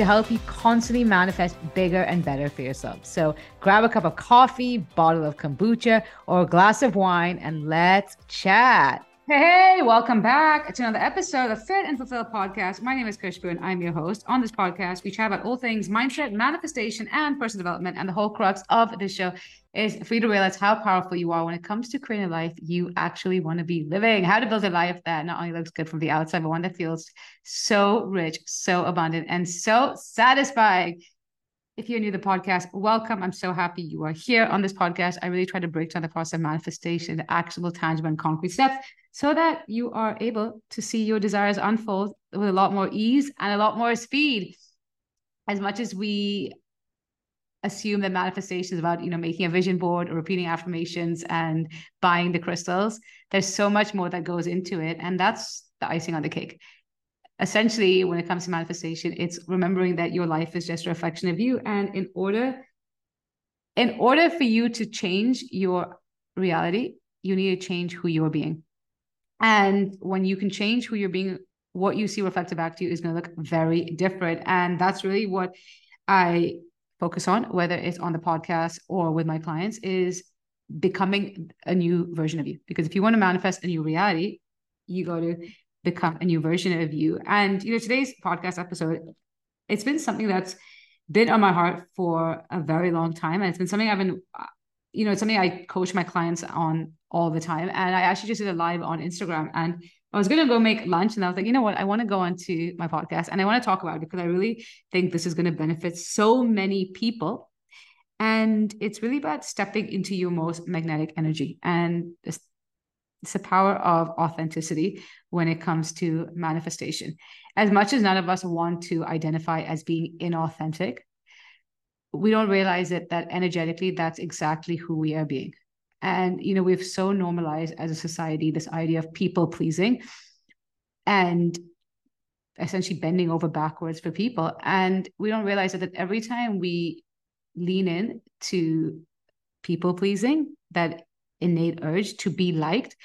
to help you constantly manifest bigger and better for yourself. So grab a cup of coffee, bottle of kombucha, or a glass of wine, and let's chat. Hey, welcome back to another episode of Fit and Fulfill podcast. My name is Khushbu and I'm your host. On this podcast, we chat about all things mindset, manifestation, and personal development. And the whole crux of the show is for you to realize how powerful you are when it comes to creating a life you actually want to be living. How to build a life that not only looks good from the outside, but one that feels so rich, so abundant, and so satisfying. If you're new to the podcast, welcome. I'm so happy you are here on this podcast. I really try to break down the process of manifestation, the actionable, tangible, and concrete steps so that you are able to see your desires unfold with a lot more ease and a lot more speed. As much as we assume that manifestation is about you know making a vision board or repeating affirmations and buying the crystals there's so much more that goes into it and that's the icing on the cake essentially when it comes to manifestation it's remembering that your life is just a reflection of you and in order in order for you to change your reality you need to change who you're being and when you can change who you're being, what you see reflected back to you is going to look very different. And that's really what I focus on, whether it's on the podcast or with my clients, is becoming a new version of you. Because if you want to manifest a new reality, you got to become a new version of you. And you know, today's podcast episode, it's been something that's been on my heart for a very long time. And it's been something I've been, uh, you know, it's something I coach my clients on all the time. And I actually just did a live on Instagram and I was going to go make lunch and I was like, you know what? I want to go onto my podcast and I want to talk about it because I really think this is going to benefit so many people. And it's really about stepping into your most magnetic energy. And it's, it's the power of authenticity when it comes to manifestation. As much as none of us want to identify as being inauthentic, we don't realize it that energetically, that's exactly who we are being. And, you know, we've so normalized as a society this idea of people pleasing and essentially bending over backwards for people. And we don't realize that, that every time we lean in to people pleasing, that innate urge to be liked,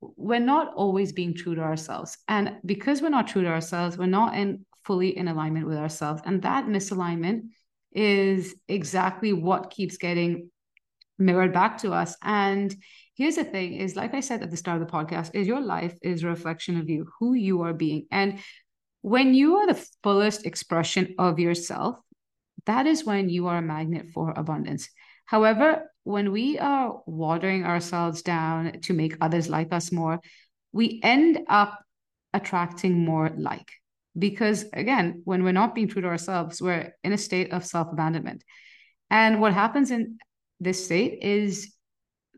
we're not always being true to ourselves. And because we're not true to ourselves, we're not in fully in alignment with ourselves. And that misalignment is exactly what keeps getting mirrored back to us. And here's the thing is like I said at the start of the podcast, is your life is a reflection of you, who you are being. And when you are the fullest expression of yourself, that is when you are a magnet for abundance. However, when we are watering ourselves down to make others like us more, we end up attracting more like. Because again, when we're not being true to ourselves, we're in a state of self abandonment. And what happens in this state is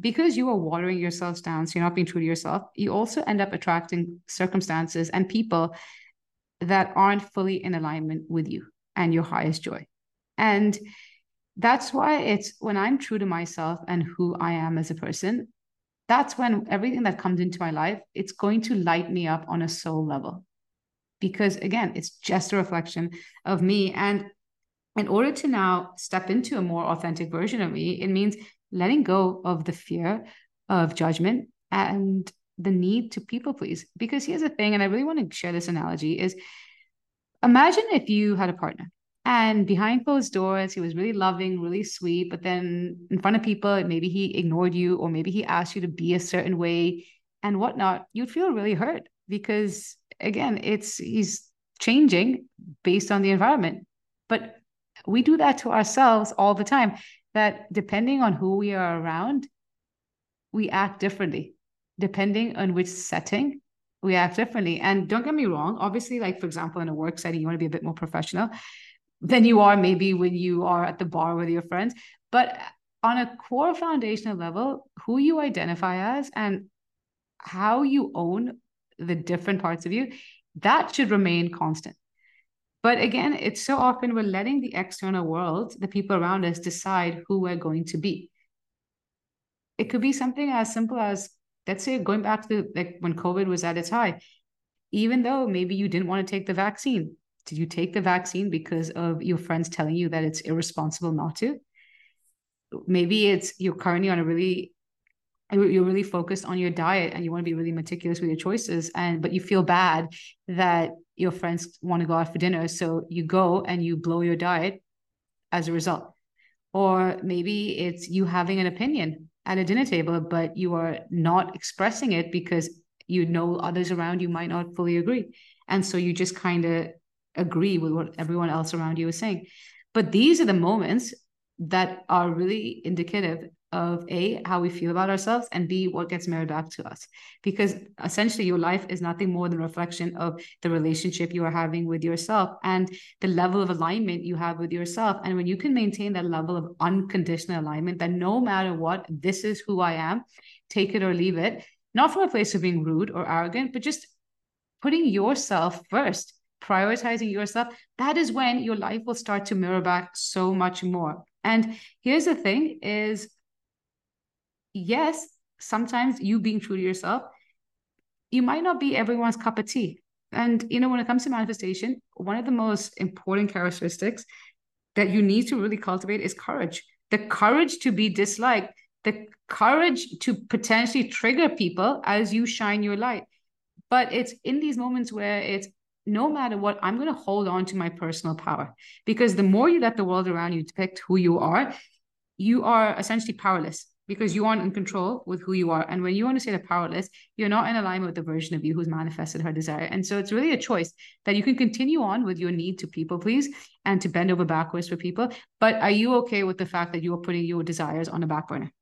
because you are watering yourselves down, so you're not being true to yourself, you also end up attracting circumstances and people that aren't fully in alignment with you and your highest joy. And that's why it's when I'm true to myself and who I am as a person, that's when everything that comes into my life, it's going to light me up on a soul level. Because again, it's just a reflection of me. And in order to now step into a more authentic version of me, it means letting go of the fear of judgment and the need to people please. Because here's the thing, and I really want to share this analogy is imagine if you had a partner and behind closed doors, he was really loving, really sweet, but then in front of people, maybe he ignored you or maybe he asked you to be a certain way and whatnot, you'd feel really hurt because again, it's he's changing based on the environment. But we do that to ourselves all the time that depending on who we are around we act differently. Depending on which setting we act differently. And don't get me wrong obviously like for example in a work setting you want to be a bit more professional than you are maybe when you are at the bar with your friends. But on a core foundational level who you identify as and how you own the different parts of you that should remain constant but again, it's so often we're letting the external world, the people around us, decide who we're going to be. it could be something as simple as, let's say, going back to like when COVID was at its high, even though maybe you didn't want to take the vaccine, did you take the vaccine because of your friends telling you that it's irresponsible not to? Maybe it's you're currently on a really you're really focused on your diet and you want to be really meticulous with your choices and but you feel bad that your friends want to go out for dinner so you go and you blow your diet as a result. Or maybe it's you having an opinion at a dinner table but you are not expressing it because you know others around you might not fully agree. And so you just kind of agree with what everyone else around you is saying. But these are the moments that are really indicative of a how we feel about ourselves and b what gets mirrored back to us. Because essentially your life is nothing more than a reflection of the relationship you are having with yourself and the level of alignment you have with yourself. And when you can maintain that level of unconditional alignment that no matter what this is who i am take it or leave it not from a place of being rude or arrogant but just putting yourself first prioritizing yourself that is when your life will start to mirror back so much more. And here's the thing is yes, sometimes you being true to yourself, you might not be everyone's cup of tea. And, you know, when it comes to manifestation, one of the most important characteristics that you need to really cultivate is courage the courage to be disliked, the courage to potentially trigger people as you shine your light. But it's in these moments where it's no matter what, I'm going to hold on to my personal power because the more you let the world around you depict who you are, you are essentially powerless because you aren't in control with who you are. And when you want to say the powerless, you're not in alignment with the version of you who's manifested her desire. And so it's really a choice that you can continue on with your need to people please and to bend over backwards for people. But are you okay with the fact that you are putting your desires on a back burner?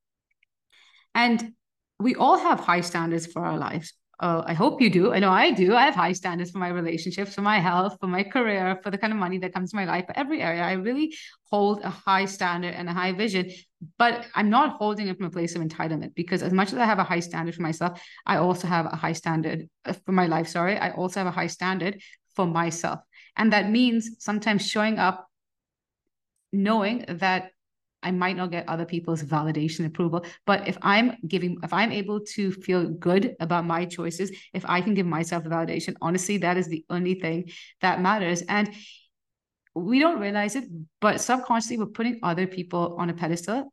And we all have high standards for our lives. Uh, I hope you do. I know I do. I have high standards for my relationships, for my health, for my career, for the kind of money that comes to my life, every area. I really hold a high standard and a high vision, but I'm not holding it from a place of entitlement because as much as I have a high standard for myself, I also have a high standard uh, for my life. Sorry. I also have a high standard for myself. And that means sometimes showing up knowing that I might not get other people's validation approval. But if I'm giving, if I'm able to feel good about my choices, if I can give myself a validation, honestly, that is the only thing that matters. And we don't realize it, but subconsciously we're putting other people on a pedestal.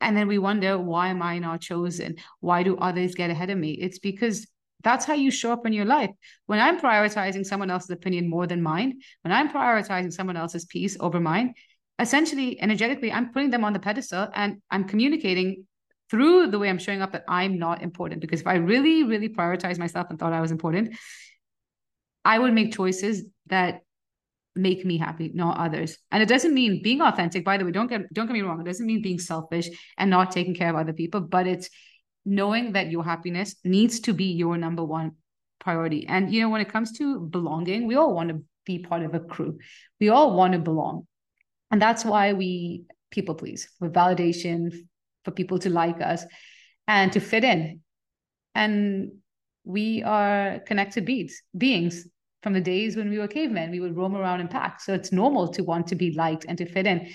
And then we wonder, why am I not chosen? Why do others get ahead of me? It's because that's how you show up in your life. When I'm prioritizing someone else's opinion more than mine, when I'm prioritizing someone else's peace over mine, essentially energetically i'm putting them on the pedestal and i'm communicating through the way i'm showing up that i'm not important. Because if i really really prioritize myself and thought i was important i would make choices that make me happy not others. And it doesn't mean being authentic by the way don't get don't get me wrong. It doesn't mean being selfish and not taking care of other people but it's knowing that your happiness needs to be your number one priority. And you know when it comes to belonging we all want to be part of a crew. We all want to belong and that's why we people please for validation for people to like us and to fit in. And we are connected beings, beings from the days when we were cavemen. We would roam around in packs. So it's normal to want to be liked and to fit in.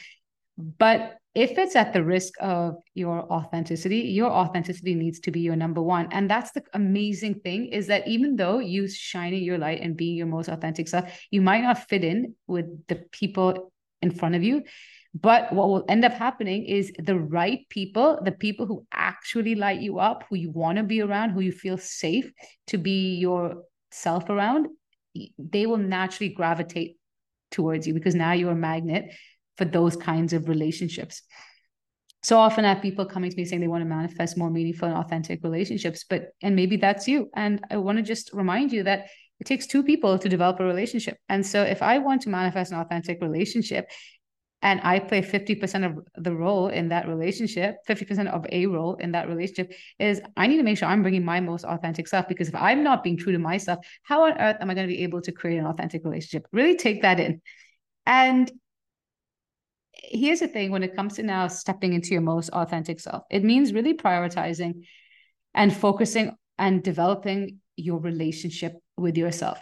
But if it's at the risk of your authenticity, your authenticity needs to be your number one. And that's the amazing thing is that even though you shining your light and being your most authentic self, you might not fit in with the people in front of you. But what will end up happening is the right people, the people who actually light you up, who you want to be around, who you feel safe to be yourself around, they will naturally gravitate towards you because now you're a magnet for those kinds of relationships. So often I have people coming to me saying they want to manifest more meaningful and authentic relationships, but and maybe that's you. And I want to just remind you that it takes two people to develop a relationship. And so if I want to manifest an authentic relationship and I play 50% of the role in that relationship, 50% of a role in that relationship is I need to make sure I'm bringing my most authentic self because if I'm not being true to myself, how on earth am I going to be able to create an authentic relationship? Really take that in. And here's the thing when it comes to now stepping into your most authentic self, it means really prioritizing and focusing and developing your relationship with yourself.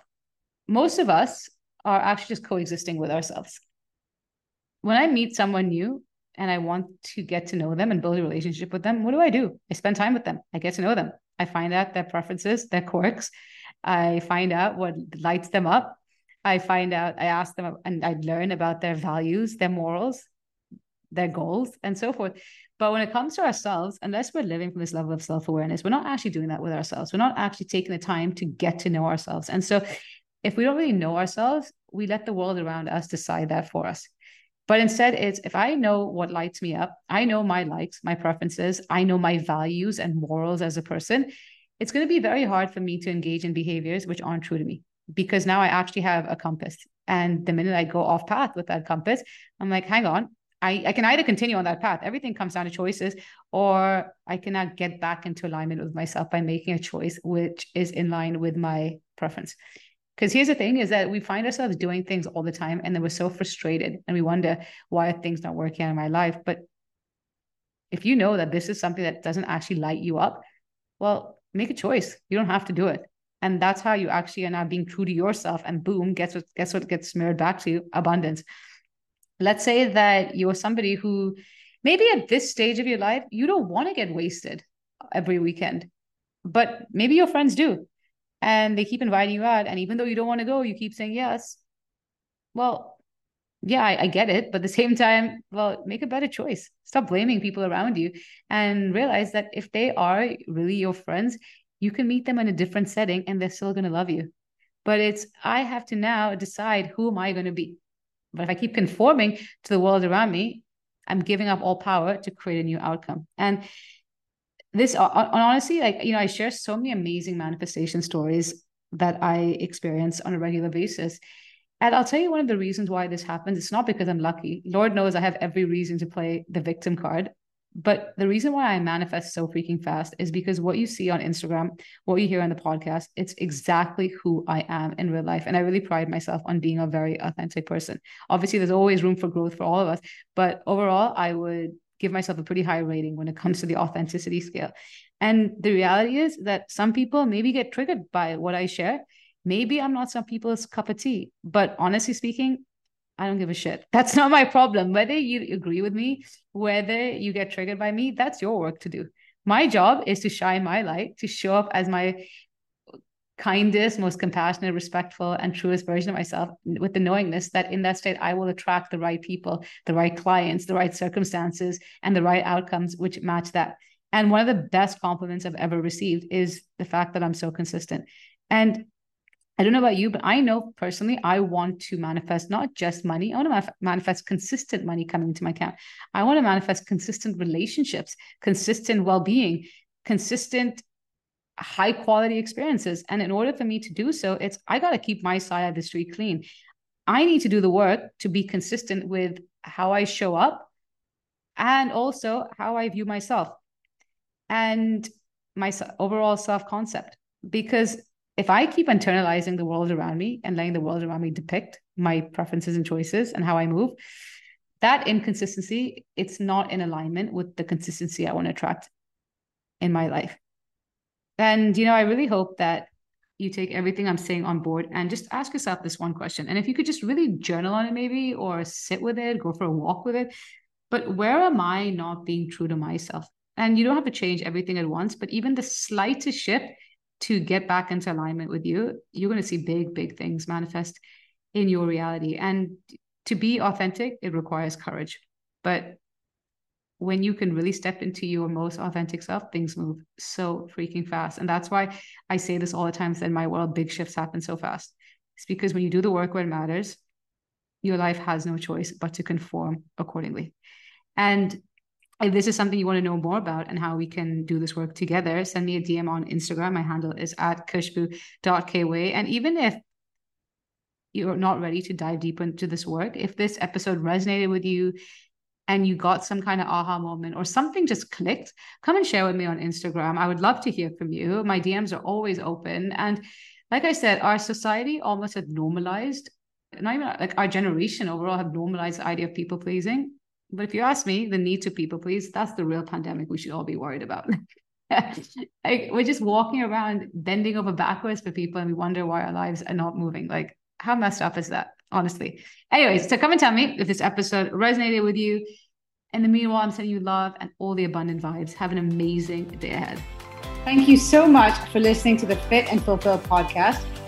Most of us are actually just coexisting with ourselves. When I meet someone new, and I want to get to know them and build a relationship with them, what do I do? I spend time with them. I get to know them. I find out their preferences, their quirks. I find out what lights them up. I find out, I ask them and I learn about their values, their morals, their goals, and so forth. But when it comes to ourselves, unless we're living from this level of self awareness, we're not actually doing that with ourselves. We're not actually taking the time to get to know ourselves. And so, if we don't really know ourselves, we let the world around us decide that for us. But instead, it's if I know what lights me up, I know my likes, my preferences, I know my values and morals as a person, it's going to be very hard for me to engage in behaviors which aren't true to me because now I actually have a compass. And the minute I go off path with that compass, I'm like, hang on, I, I can either continue on that path, everything comes down to choices, or I cannot get back into alignment with myself by making a choice which is in line with my preference. Because here's the thing is that we find ourselves doing things all the time and then we're so frustrated and we wonder why things are things not working out in my life. But if you know that this is something that doesn't actually light you up, well, make a choice. You don't have to do it. And that's how you actually are now being true to yourself. And boom, guess what, guess what gets smeared back to you? Abundance. Let's say that you're somebody who maybe at this stage of your life, you don't want to get wasted every weekend, but maybe your friends do and they keep inviting you out. And even though you don't want to go, you keep saying yes. Well, yeah, I, I, get it. But at the same time, well, make a better choice. Stop blaming people around you and realize that if they are really your friends, you can meet them in a different setting and they're still going to love you. But it's, I have to now decide who am I going to be? But if I keep conforming to the world around me, I'm giving up all power to create a new outcome. And this uh, uh, honestly like you know i share so many amazing manifestation stories that i experience on a regular basis. And i'll tell you one of the reasons why this happens. It's not because i'm lucky. Lord knows i have every reason to play the victim card but the reason why i manifest so freaking fast is because what you see on instagram what you hear on the podcast it's exactly who i am in real life and i really pride myself on being a very authentic person obviously there's always room for growth for all of us but overall i would give myself a pretty high rating when it comes to the authenticity scale. And the reality is that some people maybe get triggered by what I share. Maybe I'm not some people's cup of tea, but honestly speaking, I don't give a shit. That's not my problem. Whether you agree with me, whether you get triggered by me, that's your work to do. My job is to shine my light, to show up as my kindest, most compassionate, respectful, and truest version of myself with the knowingness that in that state, I will attract the right people, the right clients, the right circumstances, and the right outcomes which match that. And one of the best compliments I've ever received is the fact that I'm so consistent. And I don't know about you, but I know personally, I want to manifest not just money. I want to manifest consistent money coming into my account. I want to manifest consistent relationships, consistent well being, consistent high quality experiences. And in order for me to do so, it's I got to keep my side of the street clean. I need to do the work to be consistent with how I show up and also how I view myself and my overall self concept. Because if I keep internalizing the world around me and letting the world around me depict my preferences and choices and how I move, that inconsistency, it's not in alignment with the consistency I want to attract in my life. And, you know, I really hope that you take everything I'm saying on board and just ask yourself this one question. And if you could just really journal on it, maybe, or sit with it, go for a walk with it. But where am I not being true to myself? And you don't have to change everything at once, but even the slightest shift to get back into alignment with you, you're going to see big, big things manifest in your reality. And to be authentic, it requires courage. But when you can really step into your most authentic self, things move so freaking fast. And that's why I say this all the time in my world, big shifts happen so fast. It's because when you do the work where it matters, your life has no choice but to conform accordingly. And if this is something you want to know more about and how we can do this work together, send me a DM on Instagram. My handle is at khushbu.kweigh. And even if you're not ready to dive deep into this work, if this episode resonated with you, and you got some kind of aha moment or something just clicked, come and share with me on Instagram. I would love to hear from you. My DMs are always open. And like I said, our society almost had normalized, not even like our generation overall have normalized the idea of people pleasing. But if you ask me, the need to people please, that's the real pandemic we should all be worried about. like we're just walking around bending over backwards for people and we wonder why our lives are not moving. Like, how messed up is that? honestly. Anyways, so come and tell me if this episode resonated with you. In the meanwhile, I'm sending you love and all the abundant vibes. Have an amazing day ahead. Thank you so much for listening to the Fit and Fulfill podcast.